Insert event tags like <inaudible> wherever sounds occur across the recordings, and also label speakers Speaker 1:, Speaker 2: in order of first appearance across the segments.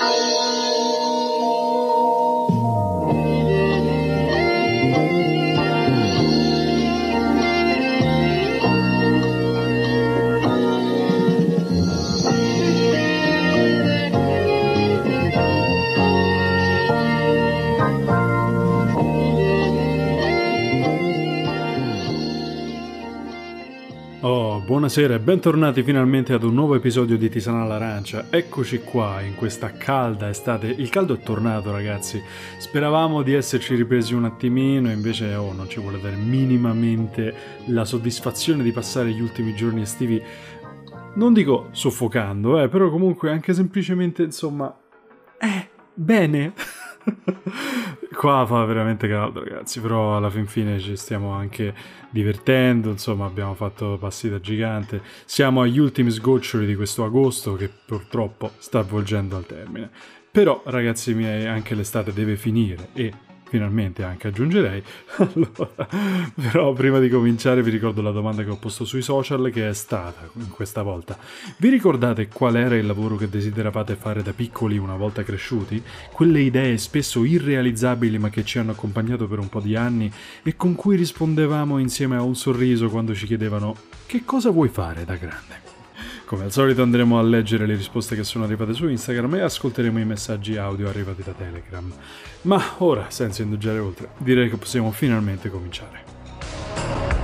Speaker 1: Música Buonasera e bentornati finalmente ad un nuovo episodio di Tisana all'Arancia. Eccoci qua in questa calda estate. Il caldo è tornato, ragazzi. Speravamo di esserci ripresi un attimino, invece oh, non ci vuole dare minimamente la soddisfazione di passare gli ultimi giorni estivi. Non dico soffocando, eh, però comunque anche semplicemente, insomma, eh, bene. <laughs> <laughs> Qua fa veramente caldo, ragazzi, però alla fin fine ci stiamo anche divertendo, insomma, abbiamo fatto passi da gigante. Siamo agli ultimi sgoccioli di questo agosto che purtroppo sta avvolgendo al termine. Però, ragazzi miei, anche l'estate deve finire e finalmente anche aggiungerei. <laughs> Allora, però prima di cominciare vi ricordo la domanda che ho posto sui social che è stata questa volta. Vi ricordate qual era il lavoro che desideravate fare da piccoli una volta cresciuti? Quelle idee spesso irrealizzabili ma che ci hanno accompagnato per un po' di anni e con cui rispondevamo insieme a un sorriso quando ci chiedevano che cosa vuoi fare da grande? Come al solito andremo a leggere le risposte che sono arrivate su Instagram e ascolteremo i messaggi audio arrivati da Telegram. Ma ora, senza indugiare oltre, direi che possiamo finalmente cominciare.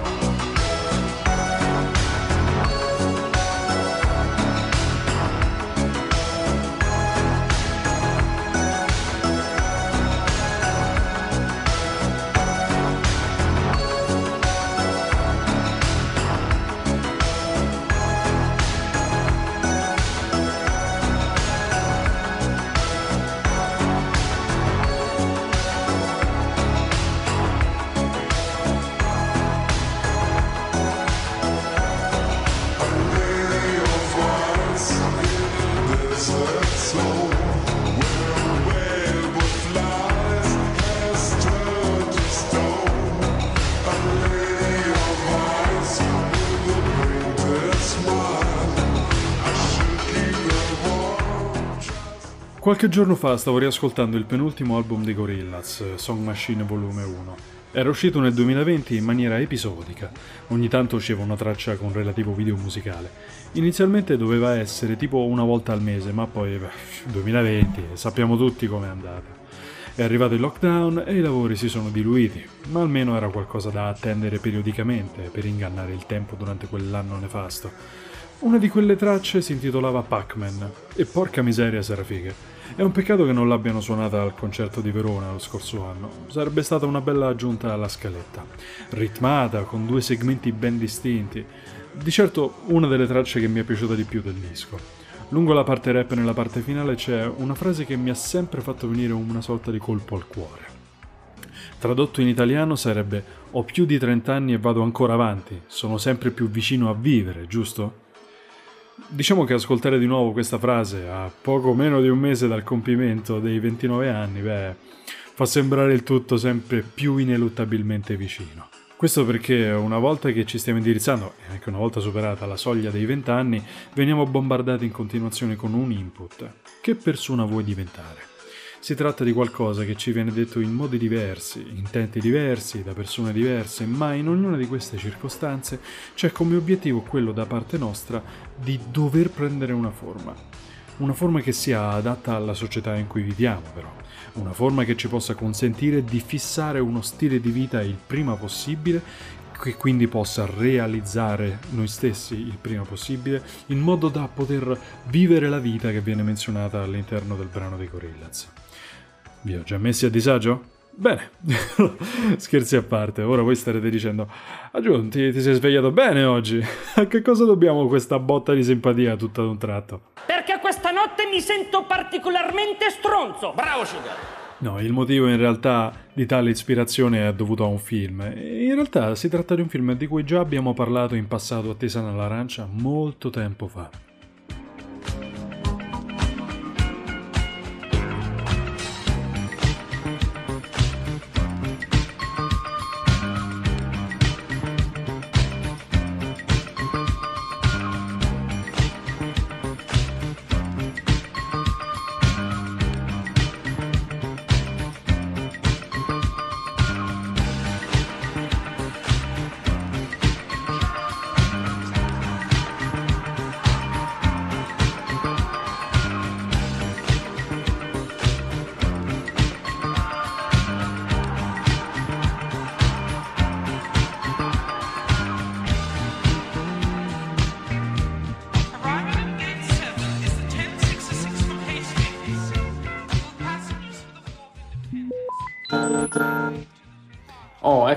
Speaker 1: Qualche giorno fa stavo riascoltando il penultimo album di Gorillaz, Song Machine Volume 1. Era uscito nel 2020 in maniera episodica, ogni tanto usciva una traccia con relativo video musicale. Inizialmente doveva essere tipo una volta al mese, ma poi beh, 2020, sappiamo tutti com'è andata. È arrivato il lockdown e i lavori si sono diluiti, ma almeno era qualcosa da attendere periodicamente per ingannare il tempo durante quell'anno nefasto. Una di quelle tracce si intitolava Pac-Man e porca miseria se era figa. È un peccato che non l'abbiano suonata al concerto di Verona lo scorso anno, sarebbe stata una bella aggiunta alla scaletta. Ritmata, con due segmenti ben distinti. Di certo una delle tracce che mi è piaciuta di più del disco. Lungo la parte rap e nella parte finale c'è una frase che mi ha sempre fatto venire una sorta di colpo al cuore. Tradotto in italiano sarebbe ho più di 30 anni e vado ancora avanti, sono sempre più vicino a vivere, giusto? Diciamo che ascoltare di nuovo questa frase a poco meno di un mese dal compimento dei 29 anni, beh, fa sembrare il tutto sempre più ineluttabilmente vicino. Questo perché una volta che ci stiamo indirizzando, e anche una volta superata la soglia dei 20 anni, veniamo bombardati in continuazione con un input. Che persona vuoi diventare? Si tratta di qualcosa che ci viene detto in modi diversi, in tempi diversi, da persone diverse, ma in ognuna di queste circostanze c'è come obiettivo quello da parte nostra di dover prendere una forma. Una forma che sia adatta alla società in cui viviamo, però. Una forma che ci possa consentire di fissare uno stile di vita il prima possibile che quindi possa realizzare noi stessi il prima possibile in modo da poter vivere la vita che viene menzionata all'interno del brano dei Gorillaz. Vi ho già messi a disagio? Bene, <laughs> scherzi a parte, ora voi starete dicendo, Aggiunti, ti sei svegliato bene oggi? <laughs> A che cosa dobbiamo questa botta di simpatia tutto ad un tratto?
Speaker 2: Perché questa notte mi sento particolarmente stronzo. Bravo Sugar!
Speaker 1: No, il motivo in realtà di tale ispirazione è dovuto a un film. In realtà si tratta di un film di cui già abbiamo parlato in passato a Tesana all'Arancia molto tempo fa.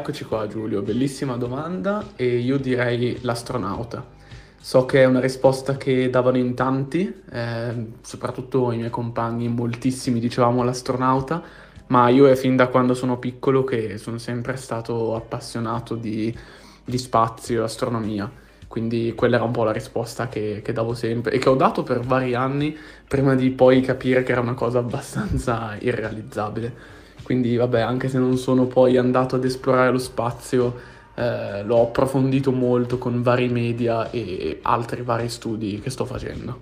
Speaker 3: Eccoci qua Giulio, bellissima domanda e io direi l'astronauta. So che è una risposta che davano in tanti, eh, soprattutto i miei compagni, moltissimi dicevamo l'astronauta, ma io è fin da quando sono piccolo che sono sempre stato appassionato di, di spazio e astronomia, quindi quella era un po' la risposta che, che davo sempre e che ho dato per vari anni prima di poi capire che era una cosa abbastanza irrealizzabile. Quindi vabbè, anche se non sono poi andato ad esplorare lo spazio, eh, l'ho approfondito molto con vari media e altri vari studi che sto facendo.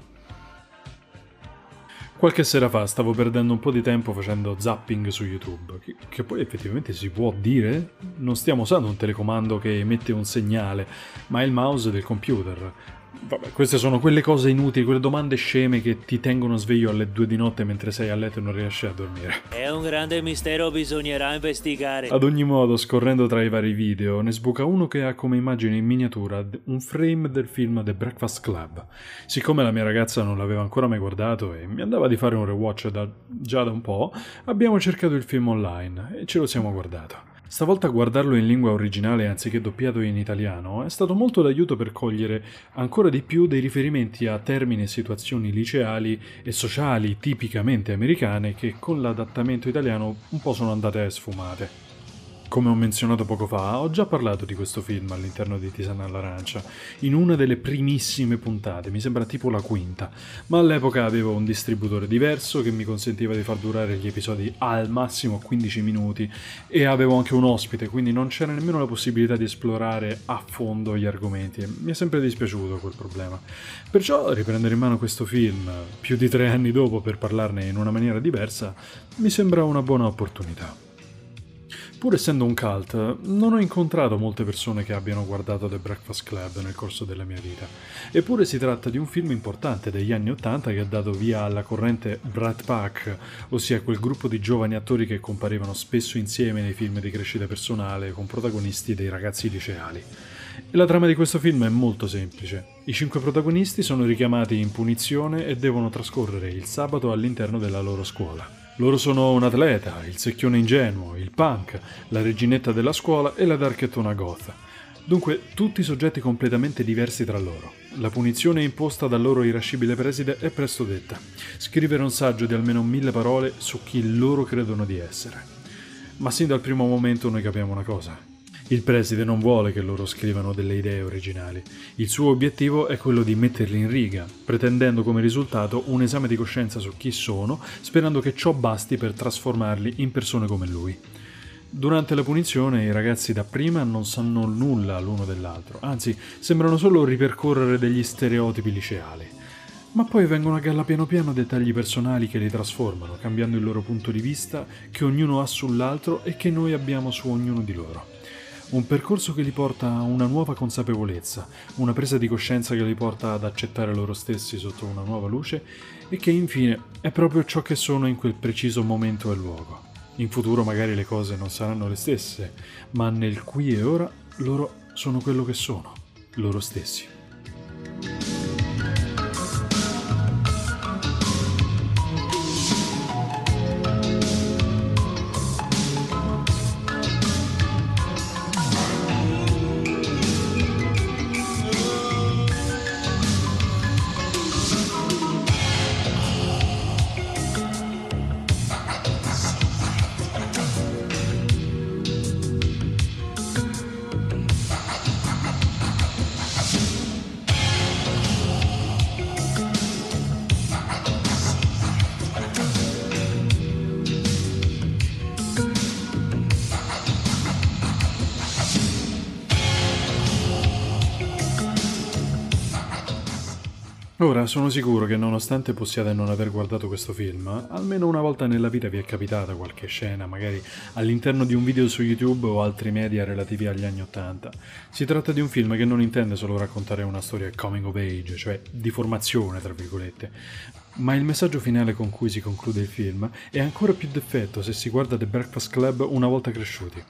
Speaker 1: Qualche sera fa stavo perdendo un po' di tempo facendo zapping su YouTube, che, che, poi effettivamente si può dire, non stiamo usando un telecomando che emette un segnale, ma è il mouse del computer. Vabbè, queste sono quelle cose inutili, quelle domande sceme che ti tengono sveglio alle due di notte mentre sei a letto e non riesci a dormire.
Speaker 4: È un grande mistero, bisognerà investigare.
Speaker 1: Ad ogni modo, scorrendo tra i vari video, ne sbuca uno che ha come immagine in miniatura un frame del film The Breakfast Club. Siccome la mia ragazza non l'aveva ancora mai guardato e mi andava di fare un rewatch da, già da un po', abbiamo cercato il film online e ce lo siamo guardato. Stavolta guardarlo in lingua originale anziché doppiato in italiano è stato molto d'aiuto per cogliere ancora di più dei riferimenti a termini e situazioni liceali e sociali tipicamente americane che con l'adattamento italiano un po' sono andate sfumate. Come ho menzionato poco fa, ho già parlato di questo film all'interno di Tisana all'Arancia, in una delle primissime puntate, mi sembra tipo la quinta, ma all'epoca avevo un distributore diverso che mi consentiva di far durare gli episodi al massimo 15 minuti e avevo anche un ospite, quindi non c'era nemmeno la possibilità di esplorare a fondo gli argomenti. Mi è sempre dispiaciuto quel problema. Perciò riprendere in mano questo film, più di tre anni dopo, per parlarne in una maniera diversa, mi sembra una buona opportunità. Pur essendo un cult, non ho incontrato molte persone che abbiano guardato The Breakfast Club nel corso della mia vita. Eppure si tratta di un film importante degli anni Ottanta che ha dato via alla corrente Brat Pack, ossia quel gruppo di giovani attori che comparivano spesso insieme nei film di crescita personale con protagonisti dei ragazzi liceali. La trama di questo film è molto semplice. I cinque protagonisti sono richiamati in punizione e devono trascorrere il sabato all'interno della loro scuola. Loro sono un atleta, il secchione ingenuo, il punk, la reginetta della scuola e la darkettona goth. Dunque, tutti soggetti completamente diversi tra loro. La punizione imposta dal loro irascibile preside è presto detta. Scrivere un saggio di almeno mille parole su chi loro credono di essere. Ma sin dal primo momento noi capiamo una cosa. Il preside non vuole che loro scrivano delle idee originali. Il suo obiettivo è quello di metterli in riga, pretendendo come risultato un esame di coscienza su chi sono, sperando che ciò basti per trasformarli in persone come lui. Durante la punizione i ragazzi dapprima non sanno nulla l'uno dell'altro, anzi sembrano solo ripercorrere degli stereotipi liceali. Ma poi vengono a galla piano piano dettagli personali che li trasformano, cambiando il loro punto di vista che ognuno ha sull'altro e che noi abbiamo su ognuno di loro. Un percorso che li porta a una nuova consapevolezza, una presa di coscienza che li porta ad accettare loro stessi sotto una nuova luce e che infine è proprio ciò che sono in quel preciso momento e luogo. In futuro magari le cose non saranno le stesse, ma nel qui e ora loro sono quello che sono, loro stessi. Ora, sono sicuro che nonostante possiate non aver guardato questo film, almeno una volta nella vita vi è capitata qualche scena, magari all'interno di un video su YouTube o altri media relativi agli anni Ottanta. Si tratta di un film che non intende solo raccontare una storia coming of age, cioè di formazione, tra virgolette, Ma il messaggio finale con cui si conclude il film è ancora più d'effetto se si guarda The Breakfast Club una volta cresciuti.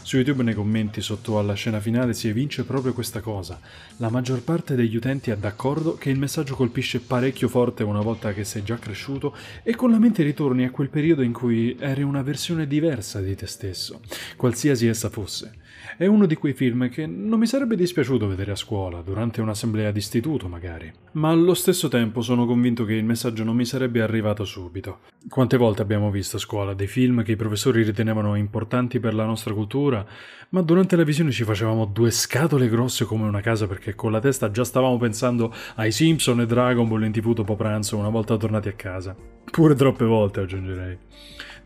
Speaker 1: Su YouTube nei commenti sotto alla scena finale si evince proprio questa cosa. La maggior parte degli utenti è d'accordo che il messaggio colpisce parecchio forte una volta che sei già cresciuto e con la mente ritorni a quel periodo in cui eri una versione diversa di te stesso, qualsiasi essa fosse. È uno di quei film che non mi sarebbe dispiaciuto vedere a scuola, durante un'assemblea d'istituto magari. Ma allo stesso tempo sono convinto che il messaggio non mi sarebbe arrivato subito. Quante volte abbiamo visto a scuola dei film che i professori ritenevano importanti per la nostra cultura, ma durante la visione ci facevamo due scatole grosse come una casa perché con la testa già stavamo pensando ai Simpson e Dragon Ball in tv dopo pranzo una volta tornati a casa. Pure troppe volte aggiungerei.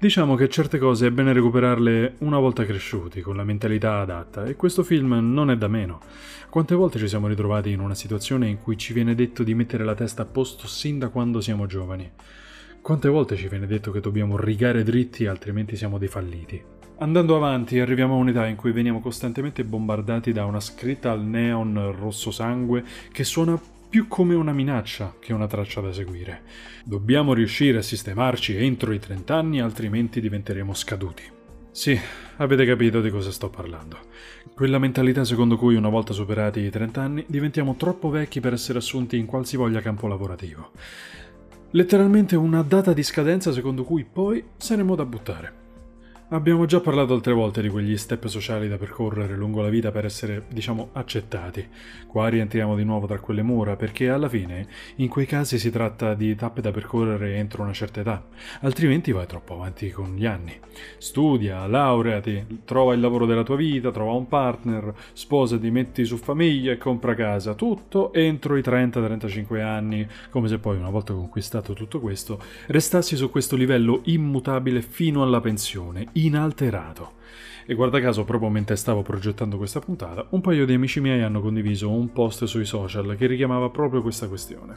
Speaker 1: Diciamo che certe cose è bene recuperarle una volta cresciuti, con la mentalità adatta, e questo film non è da meno. Quante volte ci siamo ritrovati in una situazione in cui ci viene detto di mettere la testa a posto sin da quando siamo giovani? Quante volte ci viene detto che dobbiamo rigare dritti altrimenti siamo dei falliti? Andando avanti arriviamo a un'età in cui veniamo costantemente bombardati da una scritta al neon rosso sangue che suona più come una minaccia che una traccia da seguire. Dobbiamo riuscire a sistemarci entro i 30 anni, altrimenti diventeremo scaduti. Sì, avete capito di cosa sto parlando. Quella mentalità secondo cui una volta superati i 30 anni diventiamo troppo vecchi per essere assunti in qualsivoglia campo lavorativo. Letteralmente una data di scadenza secondo cui poi saremo da buttare. Abbiamo già parlato altre volte di quegli step sociali da percorrere lungo la vita per essere, diciamo, accettati. Qua rientriamo di nuovo tra quelle mura perché alla fine in quei casi si tratta di tappe da percorrere entro una certa età, altrimenti vai troppo avanti con gli anni. Studia, laureati, trova il lavoro della tua vita, trova un partner, sposati, metti su famiglia e compra casa, tutto entro i 30-35 anni, come se poi una volta conquistato tutto questo restassi su questo livello immutabile fino alla pensione inalterato. E guarda caso, proprio mentre stavo progettando questa puntata, un paio di amici miei hanno condiviso un post sui social che richiamava proprio questa questione.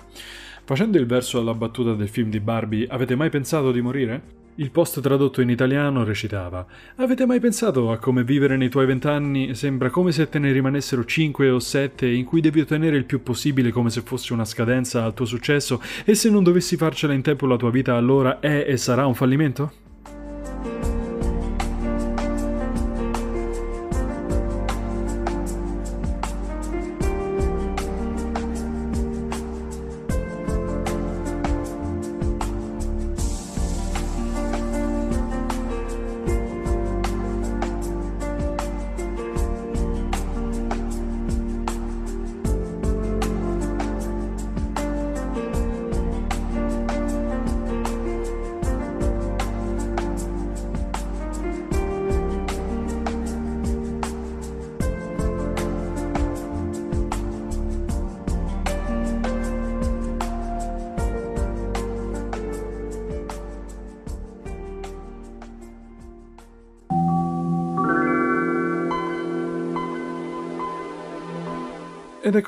Speaker 1: Facendo il verso alla battuta del film di Barbie, avete mai pensato di morire? Il post tradotto in italiano recitava: Avete mai pensato a come vivere nei tuoi vent'anni sembra come se te ne rimanessero cinque o sette in cui devi ottenere il più possibile come se fosse una scadenza al tuo successo e se non dovessi farcela in tempo la tua vita allora è e sarà un fallimento?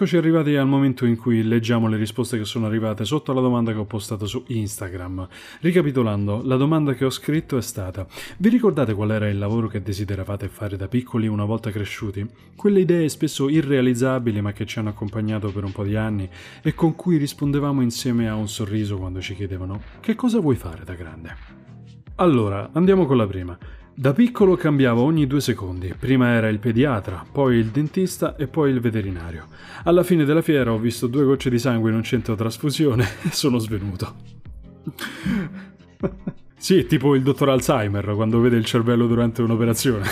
Speaker 1: Eccoci arrivati al momento in cui leggiamo le risposte che sono arrivate sotto alla domanda che ho postato su Instagram. Ricapitolando, la domanda che ho scritto è stata: Vi ricordate qual era il lavoro che desideravate fare da piccoli una volta cresciuti? Quelle idee spesso irrealizzabili ma che ci hanno accompagnato per un po' di anni e con cui rispondevamo insieme a un sorriso quando ci chiedevano: Che cosa vuoi fare da grande? Allora, andiamo con la prima. Da piccolo cambiavo ogni due secondi, prima era il pediatra, poi il dentista e poi il veterinario. Alla fine della fiera ho visto due gocce di sangue in un centro trasfusione <laughs> e sono svenuto. <laughs> sì, tipo il dottor Alzheimer quando vede il cervello durante un'operazione.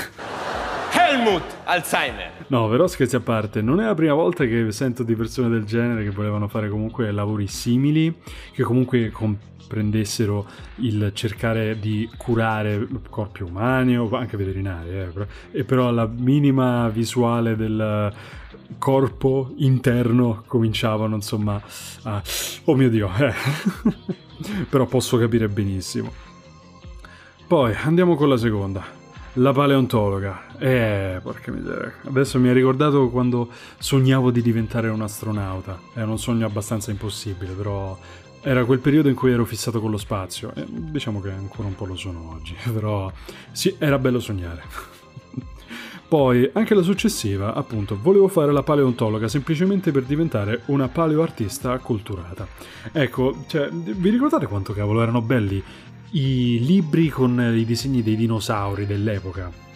Speaker 5: Helmut Alzheimer.
Speaker 1: No, però scherzi a parte, non è la prima volta che sento di persone del genere che volevano fare comunque lavori simili, che comunque comprendessero il cercare di curare corpi umani o anche veterinari, eh, e però alla minima visuale del corpo interno cominciavano insomma a... Oh mio Dio, eh. <laughs> però posso capire benissimo. Poi andiamo con la seconda. La paleontologa. Eh, porca miseria. Adesso mi ha ricordato quando sognavo di diventare un astronauta. È un sogno abbastanza impossibile, però era quel periodo in cui ero fissato con lo spazio. E diciamo che ancora un po' lo sono oggi, <laughs> però sì, era bello sognare. <laughs> Poi, anche la successiva, appunto, volevo fare la paleontologa semplicemente per diventare una paleoartista acculturata. Ecco, cioè, vi ricordate quanto cavolo erano belli i libri con i disegni dei dinosauri dell'epoca?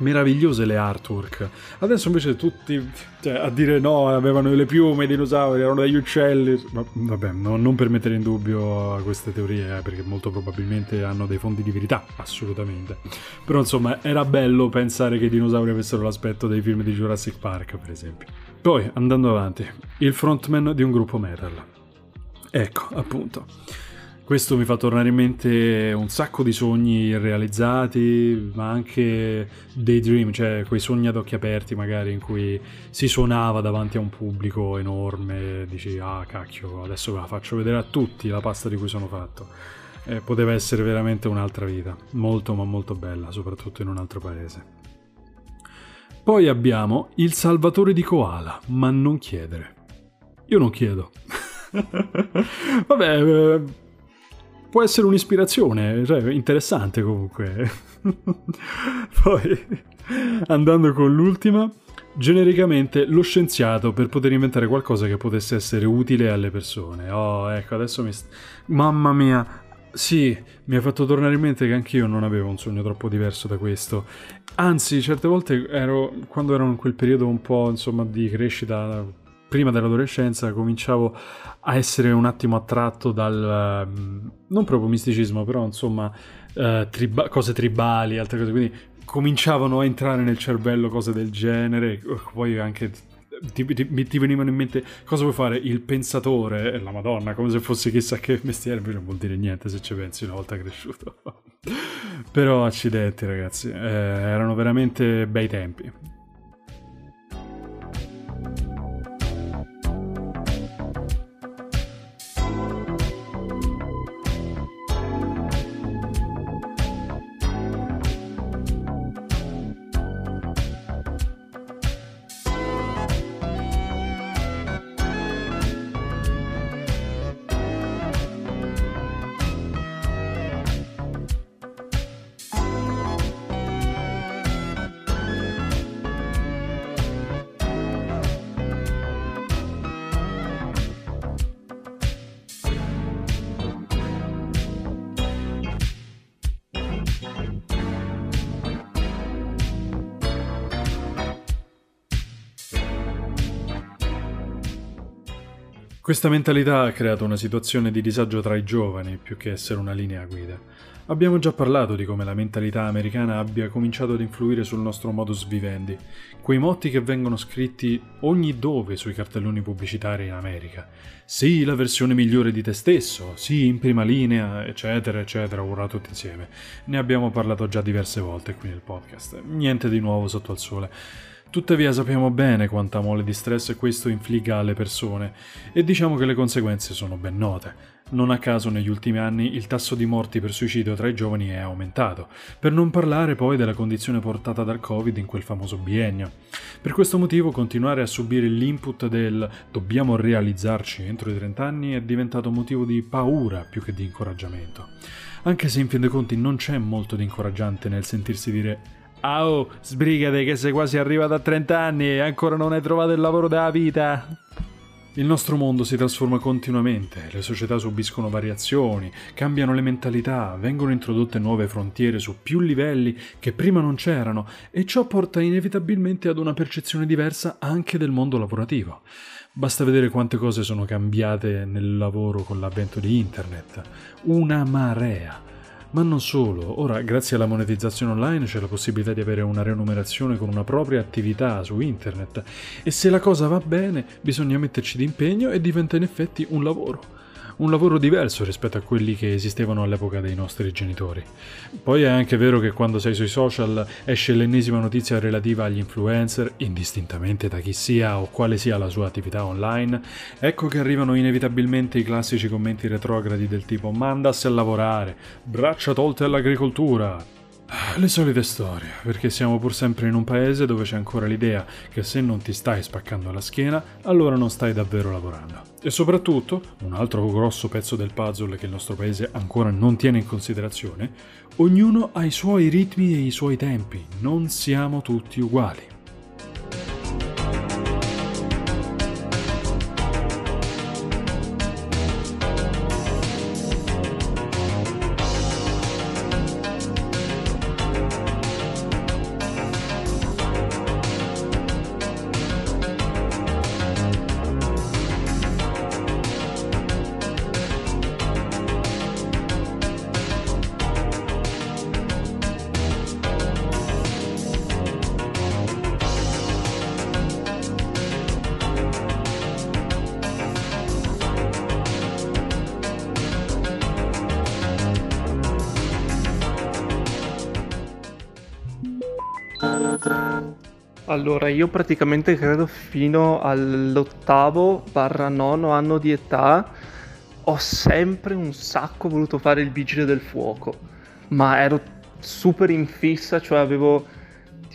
Speaker 1: meravigliose le artwork. Adesso invece tutti cioè, a dire no, avevano le piume, i dinosauri, erano degli uccelli. Ma, vabbè, no, non per mettere in dubbio queste teorie, eh, perché molto probabilmente hanno dei fondi di verità, assolutamente. Però insomma, era bello pensare che i dinosauri avessero l'aspetto dei film di Jurassic Park, per esempio. Poi, andando avanti, il frontman di un gruppo metal. Ecco, appunto. Questo mi fa tornare in mente un sacco di sogni irrealizzati, ma anche daydream, cioè quei sogni ad occhi aperti magari in cui si suonava davanti a un pubblico enorme, dici ah cacchio, adesso la faccio vedere a tutti la pasta di cui sono fatto. Eh, poteva essere veramente un'altra vita, molto ma molto bella, soprattutto in un altro paese. Poi abbiamo il salvatore di koala, ma non chiedere. Io non chiedo. <laughs> Vabbè, eh, può essere un'ispirazione, cioè interessante comunque. <laughs> Poi, andando con l'ultima, genericamente lo scienziato per poter inventare qualcosa che potesse essere utile alle persone. Oh, ecco, adesso mi... St- Mamma mia, sì, mi ha fatto tornare in mente che anch'io non avevo un sogno troppo diverso da questo. Anzi, certe volte ero, quando ero in quel periodo un po' insomma di crescita prima dell'adolescenza cominciavo a essere un attimo attratto dal ehm, non proprio misticismo, però insomma eh, triba- cose tribali, altre cose, quindi cominciavano a entrare nel cervello cose del genere, poi anche ti, ti, ti, venivano in mente cosa vuoi fare? Il pensatore? E la madonna come se fosse chissà che mestiere non vuol dire niente se ci pensi una volta cresciuto. <laughs> Però accidenti ragazzi eh, erano veramente bei tempi Questa mentalità ha creato una situazione di disagio tra i giovani più che essere una linea guida. Abbiamo già parlato di come la mentalità americana abbia cominciato ad influire sul nostro modus vivendi, quei motti che vengono scritti ogni dove sui cartelloni pubblicitari in America. Sì, la versione migliore di te stesso, sì, in prima linea, eccetera, eccetera, urrà tutti insieme. Ne abbiamo parlato già diverse volte qui nel podcast, niente di nuovo sotto al sole. Tuttavia sappiamo bene quanta mole di stress questo infligga alle persone e diciamo che le conseguenze sono ben note. Non a caso negli ultimi anni il tasso di morti per suicidio tra i giovani è aumentato, per non parlare poi della condizione portata dal Covid in quel famoso biennio. Per questo motivo continuare a subire l'input del dobbiamo realizzarci entro i 30 anni è diventato motivo di paura più che di incoraggiamento. Anche se in fin dei conti non c'è molto di incoraggiante nel sentirsi dire Ah, oh, sbrigate che sei quasi arrivato a 30 anni e ancora non hai trovato il lavoro della vita. Il nostro mondo si trasforma continuamente, le società subiscono variazioni, cambiano le mentalità, vengono introdotte nuove frontiere su più livelli che prima non c'erano e ciò porta inevitabilmente ad una percezione diversa anche del mondo lavorativo. Basta vedere quante cose sono cambiate nel lavoro con l'avvento di Internet. Una marea. Ma non solo, ora grazie alla monetizzazione online c'è la possibilità di avere una remunerazione con una propria attività su internet. E se la cosa va bene bisogna metterci d'impegno e diventa in effetti un lavoro un lavoro diverso rispetto a quelli che esistevano all'epoca dei nostri genitori. Poi è anche vero che quando sei sui social esce l'ennesima notizia relativa agli influencer, indistintamente da chi sia o quale sia la sua attività online, ecco che arrivano inevitabilmente i classici commenti retrogradi del tipo mandasse a lavorare, braccia tolte all'agricoltura, Le solite storie, perché siamo pur sempre in un paese dove c'è ancora l'idea che se non ti stai spaccando la schiena, allora non stai davvero lavorando. E soprattutto, un altro grosso pezzo del puzzle che il nostro paese ancora non tiene in considerazione, ognuno ha i suoi ritmi e i suoi tempi, non siamo tutti uguali.
Speaker 6: Allora, io praticamente credo fino all'ottavo barra nono anno di età ho sempre un sacco voluto fare il vigile del fuoco, ma ero super in fissa, cioè avevo,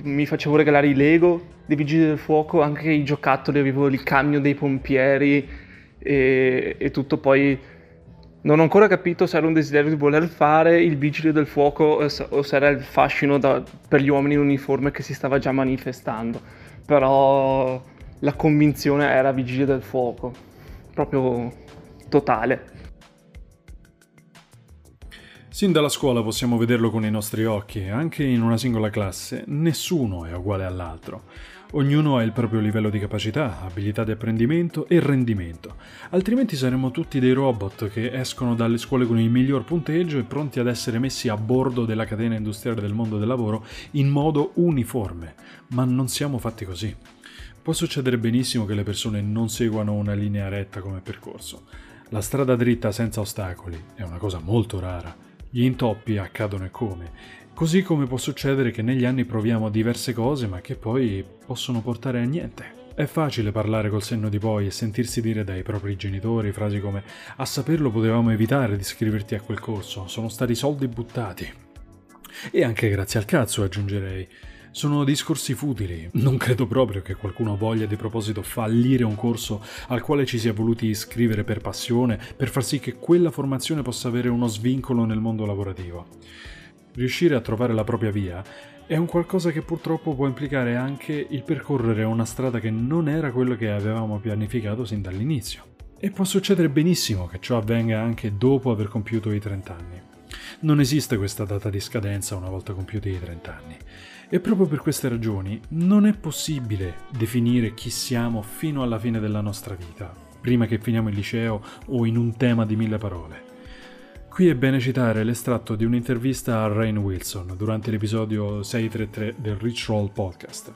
Speaker 6: mi facevo regalare i Lego dei vigili del fuoco, anche i giocattoli, avevo il camion dei pompieri e, e tutto. Poi non ho ancora capito se era un desiderio di voler fare il vigile del fuoco o se era il fascino da, per gli uomini in uniforme che si stava già manifestando. Però la convinzione era vigile del fuoco, proprio totale.
Speaker 1: Sin dalla scuola possiamo vederlo con i nostri occhi, anche in una singola classe, nessuno è uguale all'altro. Ognuno ha il proprio livello di capacità, abilità di apprendimento e rendimento, altrimenti saremmo tutti dei robot che escono dalle scuole con il miglior punteggio e pronti ad essere messi a bordo della catena industriale del mondo del lavoro in modo uniforme, ma non siamo fatti così. Può succedere benissimo che le persone non seguano una linea retta come percorso. La strada dritta senza ostacoli è una cosa molto rara gli intoppi accadono e come, così come può succedere che negli anni proviamo diverse cose ma che poi possono portare a niente. È facile parlare col senno di poi e sentirsi dire dai propri genitori frasi come a saperlo potevamo evitare di iscriverti a quel corso, sono stati soldi buttati. E anche grazie al cazzo aggiungerei. Sono discorsi futili. Non credo proprio che qualcuno voglia di proposito fallire un corso al quale ci si è voluti iscrivere per passione, per far sì che quella formazione possa avere uno svincolo nel mondo lavorativo. Riuscire a trovare la propria via è un qualcosa che purtroppo può implicare anche il percorrere una strada che non era quello che avevamo pianificato sin dall'inizio. E può succedere benissimo che ciò avvenga anche dopo aver compiuto i 30 anni. Non esiste questa data di scadenza una volta compiuti i 30 anni. E proprio per queste ragioni non è possibile definire chi siamo fino alla fine della nostra vita, prima che finiamo il liceo o in un tema di mille parole. Qui è bene citare l'estratto di un'intervista a Rain Wilson durante l'episodio 633 del Rich Roll Podcast.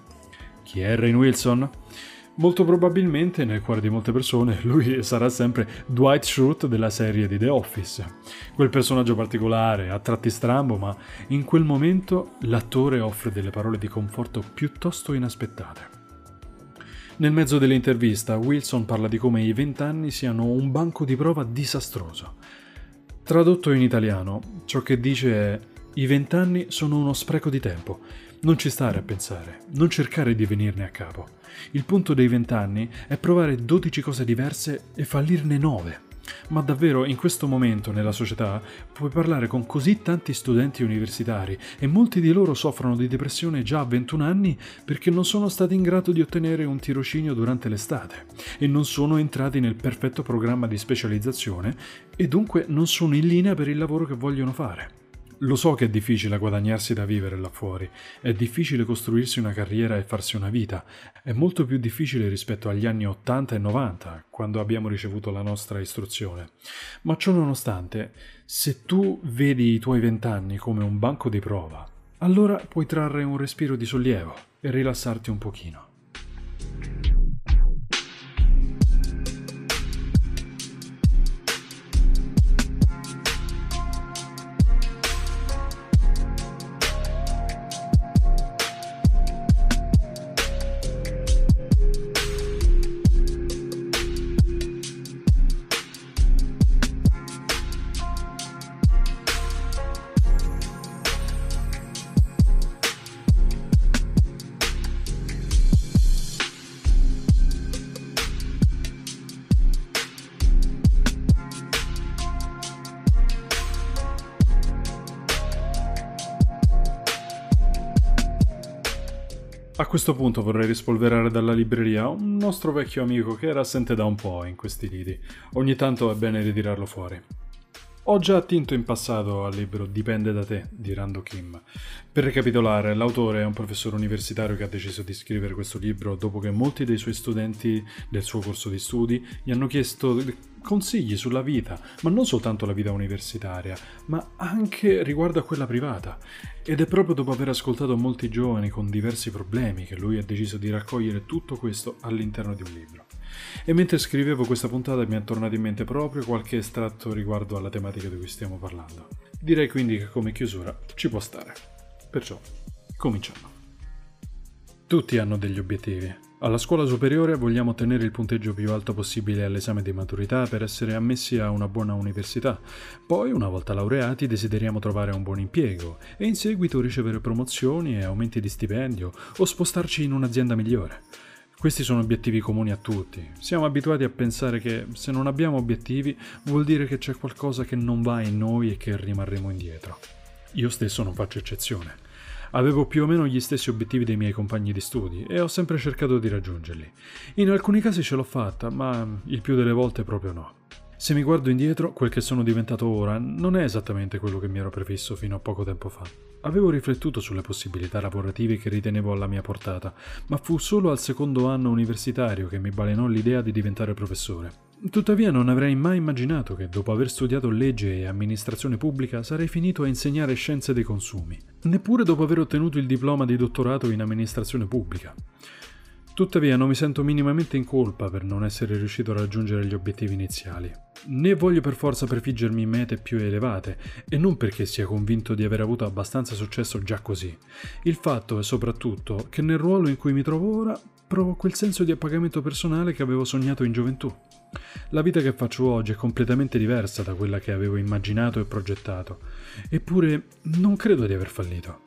Speaker 1: Chi è Rain Wilson? Molto probabilmente, nel cuore di molte persone, <laughs> lui sarà sempre Dwight Schrute della serie di The Office. Quel personaggio particolare, a tratti strambo, ma in quel momento l'attore offre delle parole di conforto piuttosto inaspettate. Nel mezzo dell'intervista, Wilson parla di come i vent'anni siano un banco di prova disastroso. Tradotto in italiano, ciò che dice è i vent'anni sono uno spreco di tempo. Non ci stare a pensare, non cercare di venirne a capo. Il punto dei vent'anni è provare 12 cose diverse e fallirne 9. Ma davvero in questo momento nella società puoi parlare con così tanti studenti universitari e molti di loro soffrono di depressione già a 21 anni perché non sono stati in grado di ottenere un tirocinio durante l'estate e non sono entrati nel perfetto programma di specializzazione e dunque non sono in linea per il lavoro che vogliono fare. Lo so che è difficile guadagnarsi da vivere là fuori, è difficile costruirsi una carriera e farsi una vita, è molto più difficile rispetto agli anni 80 e 90, quando abbiamo ricevuto la nostra istruzione. Ma ciò nonostante, se tu vedi i tuoi vent'anni come un banco di prova, allora puoi trarre un respiro di sollievo e rilassarti un pochino. Questo punto vorrei rispolverare dalla libreria un nostro vecchio amico che era assente da un po' in questi lidi. Ogni tanto è bene ritirarlo fuori. Ho già attinto in passato al libro Dipende da te di Rando Kim. Per ricapitolare, l'autore è un professore universitario che ha deciso di scrivere questo libro dopo che molti dei suoi studenti del suo corso di studi gli hanno chiesto consigli sulla vita, ma non soltanto la vita universitaria, ma anche riguardo a quella privata. Ed è proprio dopo aver ascoltato molti giovani con diversi problemi che lui ha deciso di raccogliere tutto questo all'interno di un libro. E mentre scrivevo questa puntata mi è tornato in mente proprio qualche estratto riguardo alla tematica di cui stiamo parlando. Direi quindi che come chiusura ci può stare. Perciò, cominciamo. Tutti hanno degli obiettivi, alla scuola superiore vogliamo ottenere il punteggio più alto possibile all'esame di maturità per essere ammessi a una buona università. Poi, una volta laureati, desideriamo trovare un buon impiego e in seguito ricevere promozioni e aumenti di stipendio o spostarci in un'azienda migliore. Questi sono obiettivi comuni a tutti. Siamo abituati a pensare che se non abbiamo obiettivi vuol dire che c'è qualcosa che non va in noi e che rimarremo indietro. Io stesso non faccio eccezione. Avevo più o meno gli stessi obiettivi dei miei compagni di studi e ho sempre cercato di raggiungerli. In alcuni casi ce l'ho fatta, ma il più delle volte proprio no. Se mi guardo indietro, quel che sono diventato ora non è esattamente quello che mi ero prefisso fino a poco tempo fa. Avevo riflettuto sulle possibilità lavorative che ritenevo alla mia portata, ma fu solo al secondo anno universitario che mi balenò l'idea di diventare professore. Tuttavia non avrei mai immaginato che dopo aver studiato legge e amministrazione pubblica sarei finito a insegnare scienze dei consumi, neppure dopo aver ottenuto il diploma di dottorato in amministrazione pubblica. Tuttavia non mi sento minimamente in colpa per non essere riuscito a raggiungere gli obiettivi iniziali, né voglio per forza prefiggermi mete più elevate, e non perché sia convinto di aver avuto abbastanza successo già così. Il fatto è soprattutto che nel ruolo in cui mi trovo ora provo quel senso di appagamento personale che avevo sognato in gioventù. La vita che faccio oggi è completamente diversa da quella che avevo immaginato e progettato, eppure non credo di aver fallito.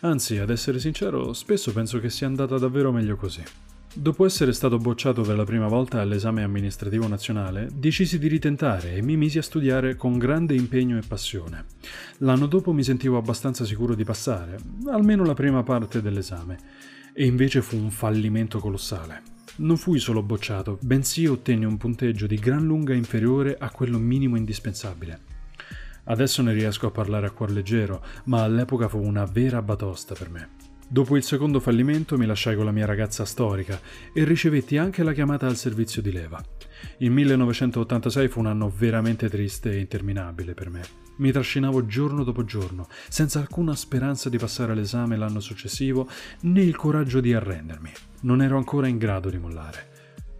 Speaker 1: Anzi, ad essere sincero, spesso penso che sia andata davvero meglio così. Dopo essere stato bocciato per la prima volta all'esame amministrativo nazionale, decisi di ritentare e mi misi a studiare con grande impegno e passione. L'anno dopo mi sentivo abbastanza sicuro di passare, almeno la prima parte dell'esame, e invece fu un fallimento colossale. Non fui solo bocciato, bensì ottenni un punteggio di gran lunga inferiore a quello minimo indispensabile. Adesso ne riesco a parlare a cuor leggero, ma all'epoca fu una vera batosta per me. Dopo il secondo fallimento mi lasciai con la mia ragazza storica e ricevetti anche la chiamata al servizio di leva. Il 1986 fu un anno veramente triste e interminabile per me. Mi trascinavo giorno dopo giorno, senza alcuna speranza di passare all'esame l'anno successivo, né il coraggio di arrendermi. Non ero ancora in grado di mollare.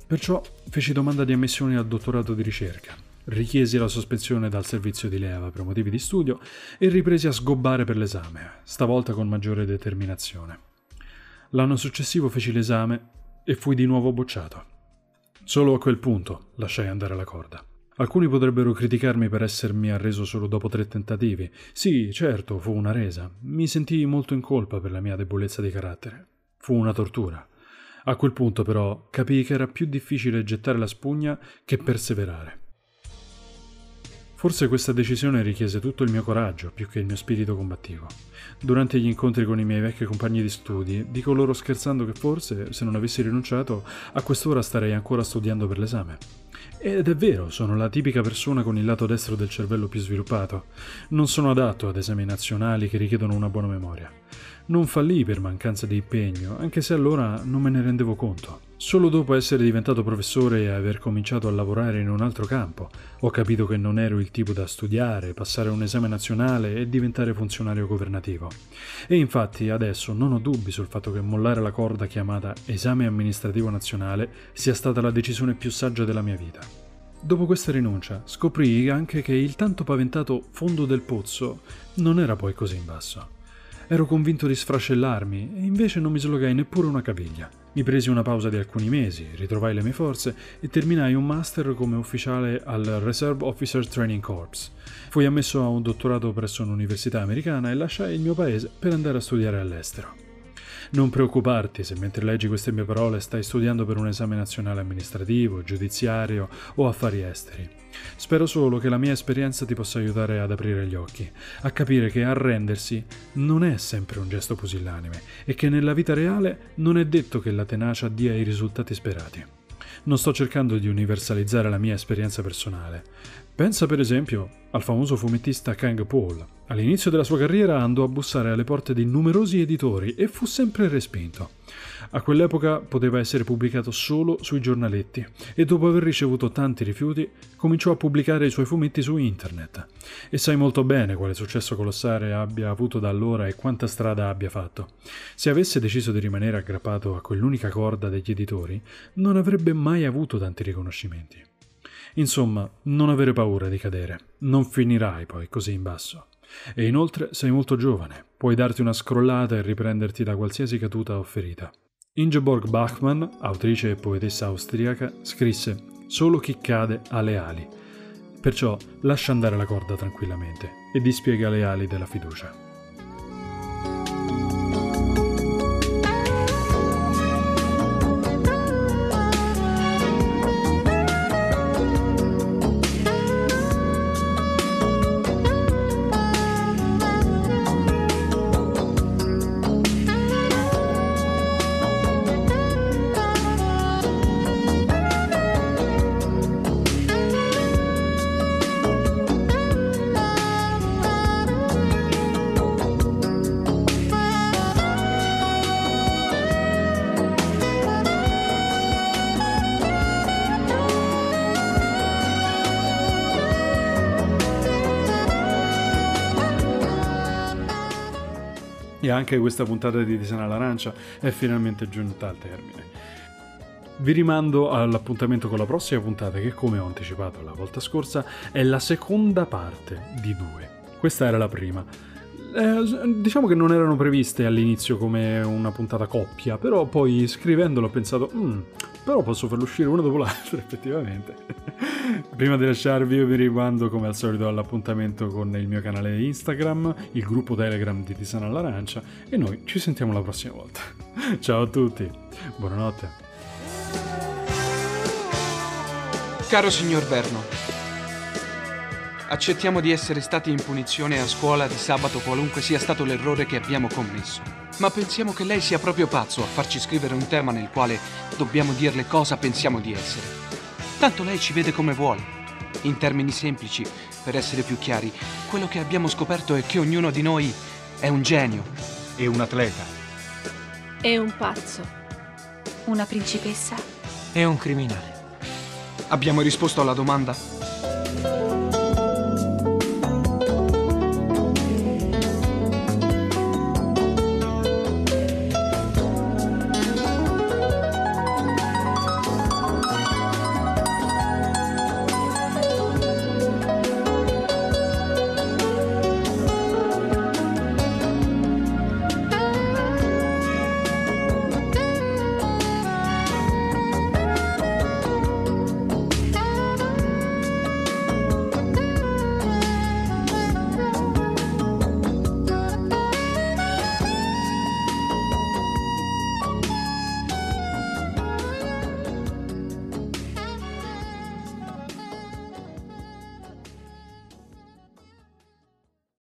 Speaker 1: Perciò feci domanda di ammissione al dottorato di ricerca. Richiesi la sospensione dal servizio di leva per motivi di studio e ripresi a sgobbare per l'esame, stavolta con maggiore determinazione. L'anno successivo feci l'esame e fui di nuovo bocciato. Solo a quel punto lasciai andare la corda. Alcuni potrebbero criticarmi per essermi arreso solo dopo tre tentativi. Sì, certo, fu una resa. Mi sentii molto in colpa per la mia debolezza di carattere. Fu una tortura. A quel punto, però, capii che era più difficile gettare la spugna che perseverare. Forse questa decisione richiese tutto il mio coraggio più che il mio spirito combattivo. Durante gli incontri con i miei vecchi compagni di studi, dico loro scherzando che forse, se non avessi rinunciato, a quest'ora starei ancora studiando per l'esame. Ed è vero, sono la tipica persona con il lato destro del cervello più sviluppato. Non sono adatto ad esami nazionali che richiedono una buona memoria. Non fallì per mancanza di impegno, anche se allora non me ne rendevo conto. Solo dopo essere diventato professore e aver cominciato a lavorare in un altro campo, ho capito che non ero il tipo da studiare, passare un esame nazionale e diventare funzionario governativo. E infatti adesso non ho dubbi sul fatto che mollare la corda chiamata esame amministrativo nazionale sia stata la decisione più saggia della mia vita. Dopo questa rinuncia scoprii anche che il tanto paventato fondo del pozzo non era poi così in basso. Ero convinto di sfrascellarmi e invece non mi slogai neppure una caviglia. Mi presi una pausa di alcuni mesi, ritrovai le mie forze e terminai un master come ufficiale al Reserve Officers Training Corps. Fui ammesso a un dottorato presso un'università americana e lasciai il mio paese per andare a studiare all'estero. Non preoccuparti se mentre leggi queste mie parole stai studiando per un esame nazionale amministrativo, giudiziario o affari esteri. Spero solo che la mia esperienza ti possa aiutare ad aprire gli occhi, a capire che arrendersi non è sempre un gesto pusillanime e che nella vita reale non è detto che la tenacia dia i risultati sperati. Non sto cercando di universalizzare la mia esperienza personale. Pensa per esempio al famoso fumettista Kang Paul. All'inizio della sua carriera andò a bussare alle porte di numerosi editori e fu sempre respinto. A quell'epoca poteva essere pubblicato solo sui giornaletti e dopo aver ricevuto tanti rifiuti cominciò a pubblicare i suoi fumetti su internet. E sai molto bene quale successo colossale abbia avuto da allora e quanta strada abbia fatto. Se avesse deciso di rimanere aggrappato a quell'unica corda degli editori, non avrebbe mai avuto tanti riconoscimenti. Insomma, non avere paura di cadere, non finirai poi così in basso. E inoltre sei molto giovane, puoi darti una scrollata e riprenderti da qualsiasi caduta o ferita. Ingeborg Bachmann, autrice e poetessa austriaca, scrisse Solo chi cade ha le ali. Perciò lascia andare la corda tranquillamente e dispiega le ali della fiducia. E anche questa puntata di Tisana all'Arancia è finalmente giunta al termine. Vi rimando all'appuntamento con la prossima puntata che, come ho anticipato la volta scorsa, è la seconda parte di due. Questa era la prima. Eh, diciamo che non erano previste all'inizio come una puntata coppia, però poi scrivendolo ho pensato, mm, però posso farlo uscire una dopo l'altra, <laughs> effettivamente. Prima di lasciarvi io vi rimando come al solito all'appuntamento con il mio canale Instagram, il gruppo Telegram di Tisana all'Arancia e noi ci sentiamo la prossima volta. <laughs> Ciao a tutti, buonanotte.
Speaker 7: Caro signor Verno, accettiamo di essere stati in punizione a scuola di sabato qualunque sia stato l'errore che abbiamo commesso. Ma pensiamo che lei sia proprio pazzo a farci scrivere un tema nel quale dobbiamo dirle cosa pensiamo di essere. Tanto lei ci vede come vuole. In termini semplici, per essere più chiari, quello che abbiamo scoperto è che ognuno di noi è un genio.
Speaker 8: E un atleta.
Speaker 9: E un pazzo. Una principessa.
Speaker 10: E un criminale.
Speaker 7: Abbiamo risposto alla domanda?